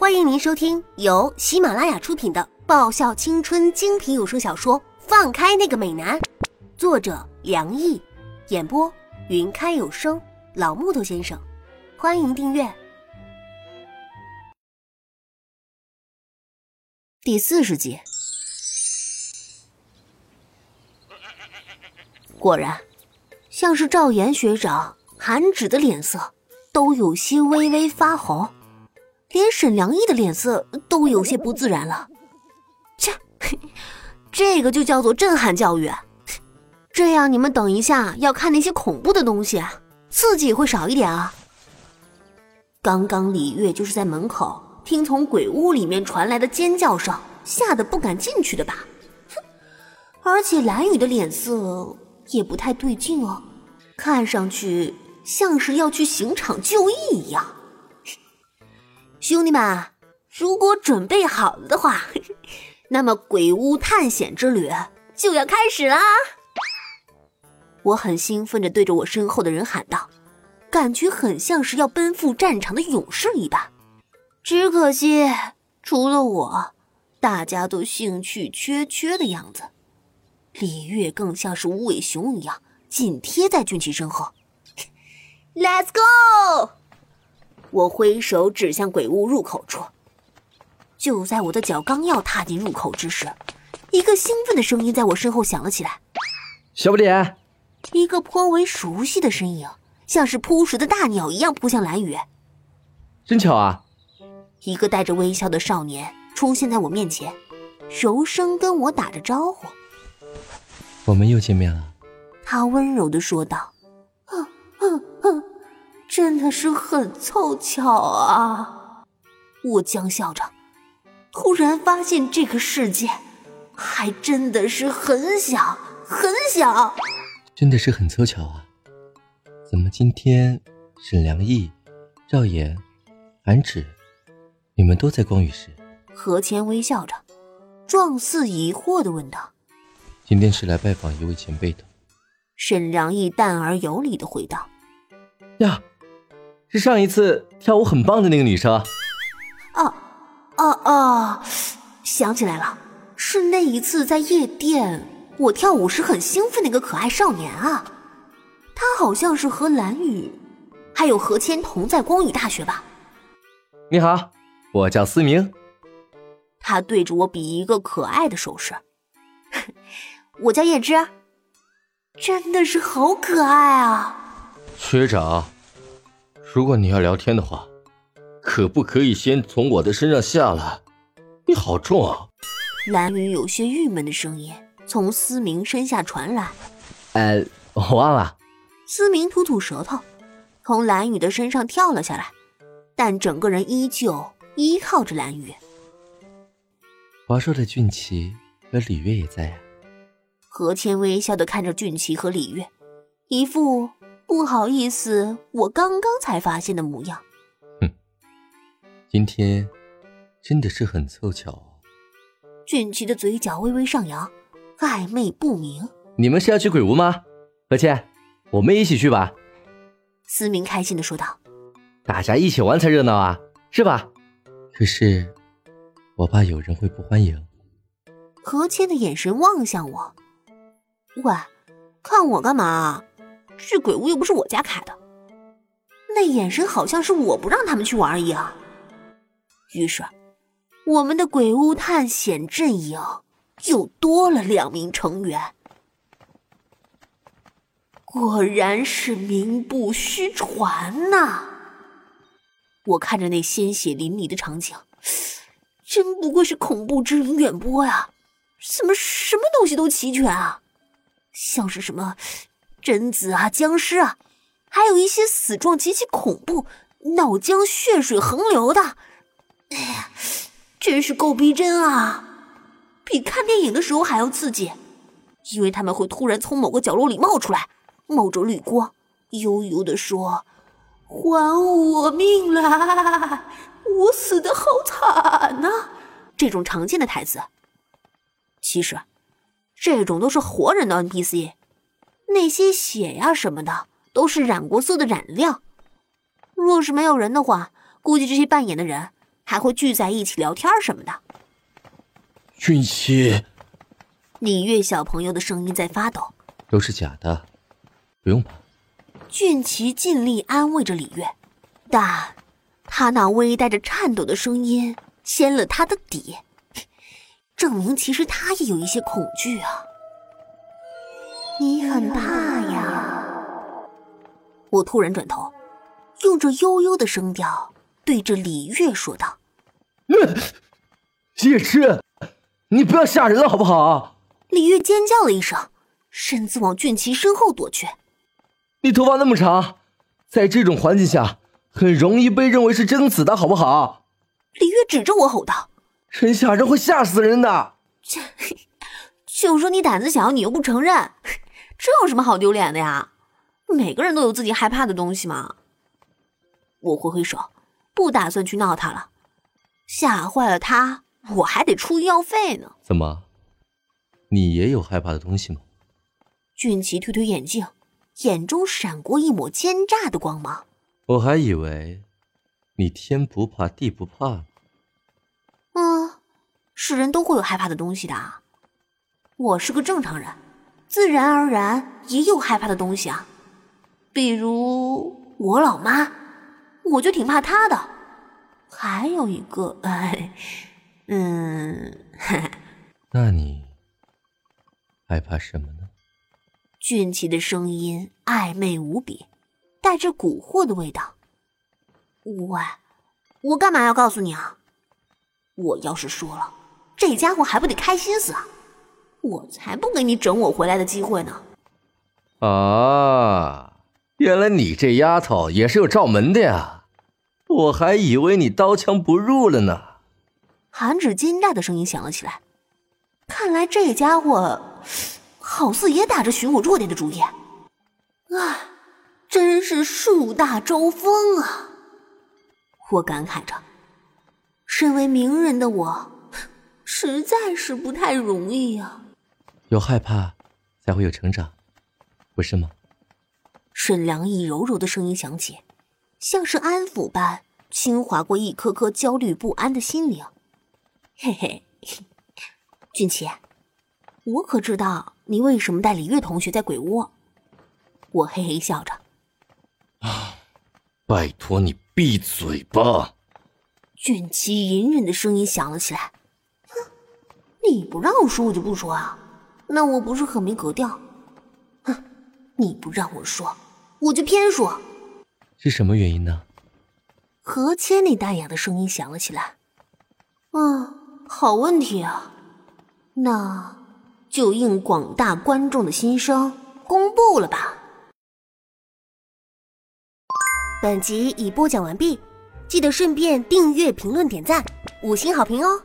欢迎您收听由喜马拉雅出品的爆笑青春精品有声小说《放开那个美男》，作者梁毅，演播云开有声老木头先生。欢迎订阅第四十集。果然，像是赵岩学长、韩芷的脸色都有些微微发红。连沈良毅的脸色都有些不自然了，切，这个就叫做震撼教育。这样你们等一下要看那些恐怖的东西，刺激会少一点啊。刚刚李月就是在门口听从鬼屋里面传来的尖叫声，吓得不敢进去的吧？哼，而且蓝雨的脸色也不太对劲哦，看上去像是要去刑场就义一样。兄弟们，如果准备好了的话，那么鬼屋探险之旅就要开始啦！我很兴奋的对着我身后的人喊道，感觉很像是要奔赴战场的勇士一般。只可惜，除了我，大家都兴趣缺缺的样子。李月更像是无尾熊一样紧贴在俊奇身后。Let's go！我挥手指向鬼屋入口处，就在我的脚刚要踏进入口之时，一个兴奋的声音在我身后响了起来：“小不点！”一个颇为熟悉的身影，像是扑食的大鸟一样扑向蓝雨。真巧啊！一个带着微笑的少年出现在我面前，柔声跟我打着招呼：“我们又见面了。”他温柔的说道。真的是很凑巧啊！我僵笑着，突然发现这个世界还真的是很小很小。真的是很凑巧啊！怎么今天沈良毅、赵岩、韩芷，你们都在光宇市？何谦微笑着，状似疑惑的问道：“今天是来拜访一位前辈的。”沈良毅淡而有礼的回道：“呀。”是上一次跳舞很棒的那个女生。哦，哦哦，想起来了，是那一次在夜店我跳舞时很兴奋那个可爱少年啊。他好像是和蓝雨还有何谦同在光宇大学吧？你好，我叫思明。他对着我比一个可爱的手势。我叫叶芝，真的是好可爱啊。学长。如果你要聊天的话，可不可以先从我的身上下来？你好重啊！蓝雨有些郁闷的声音从思明身下传来。呃，我忘了。思明吐吐舌头，从蓝雨的身上跳了下来，但整个人依旧依靠着蓝雨。华硕的俊奇和李月也在啊。何谦微笑的看着俊奇和李月，一副。不好意思，我刚刚才发现的模样。哼，今天真的是很凑巧。俊奇的嘴角微微上扬，暧昧不明。你们是要去鬼屋吗？何倩，我们一起去吧。思明开心的说道：“大家一起玩才热闹啊，是吧？”可是，我怕有人会不欢迎。何倩的眼神望向我，喂，看我干嘛？这鬼屋又不是我家开的，那眼神好像是我不让他们去玩一样。于是，我们的鬼屋探险阵营又多了两名成员。果然是名不虚传呐！我看着那鲜血淋漓的场景，真不愧是恐怖之灵远播呀！怎么什么东西都齐全啊？像是什么……贞子啊，僵尸啊，还有一些死状极其恐怖、脑浆血水横流的，哎呀，真是够逼真啊！比看电影的时候还要刺激，因为他们会突然从某个角落里冒出来，冒着绿光，悠悠的说：“还我命来，我死的好惨呐！”这种常见的台词，其实这种都是活人的 NPC。那些血呀什么的都是染过色的染料，若是没有人的话，估计这些扮演的人还会聚在一起聊天什么的。俊熙，李月小朋友的声音在发抖，都是假的，不用怕。俊奇尽力安慰着李月，但他那微带着颤抖的声音掀了他的底，证明其实他也有一些恐惧啊。你很怕呀？我突然转头，用着悠悠的声调对着李月说道：“ 叶痴，你不要吓人了好不好？”李月尖叫了一声，身子往俊奇身后躲去。你头发那么长，在这种环境下很容易被认为是贞子的好不好？李月指着我吼道：“真吓人，会吓死人的！” 就说你胆子小，你又不承认。这有什么好丢脸的呀？每个人都有自己害怕的东西嘛。我挥挥手，不打算去闹他了，吓坏了他，我还得出医药费呢。怎么，你也有害怕的东西吗？俊奇推推眼镜，眼中闪过一抹奸诈的光芒。我还以为你天不怕地不怕呢。嗯，是人都会有害怕的东西的。我是个正常人。自然而然也有害怕的东西啊，比如我老妈，我就挺怕她的。还有一个，哎，嗯，那你害怕什么呢？俊奇的声音暧昧无比，带着蛊惑的味道。喂，我干嘛要告诉你啊？我要是说了，这家伙还不得开心死啊？我才不给你整我回来的机会呢！啊，原来你这丫头也是有罩门的呀！我还以为你刀枪不入了呢。韩芷奸诈的声音响了起来，看来这家伙好似也打着寻我弱点的主意。啊，真是树大招风啊！我感慨着，身为名人的我，实在是不太容易呀。有害怕，才会有成长，不是吗？沈良义柔柔的声音响起，像是安抚般轻划过一颗颗焦虑不安的心灵。嘿嘿，俊奇，我可知道你为什么带李月同学在鬼屋。我嘿嘿笑着。啊，拜托你闭嘴吧！俊奇隐忍的声音响了起来。哼，你不让我说，我就不说啊。那我不是很没格调？哼，你不让我说，我就偏说。是什么原因呢？何千那淡雅的声音响了起来。嗯，好问题啊。那就应广大观众的心声公布了吧。本集已播讲完毕，记得顺便订阅、评论、点赞、五星好评哦。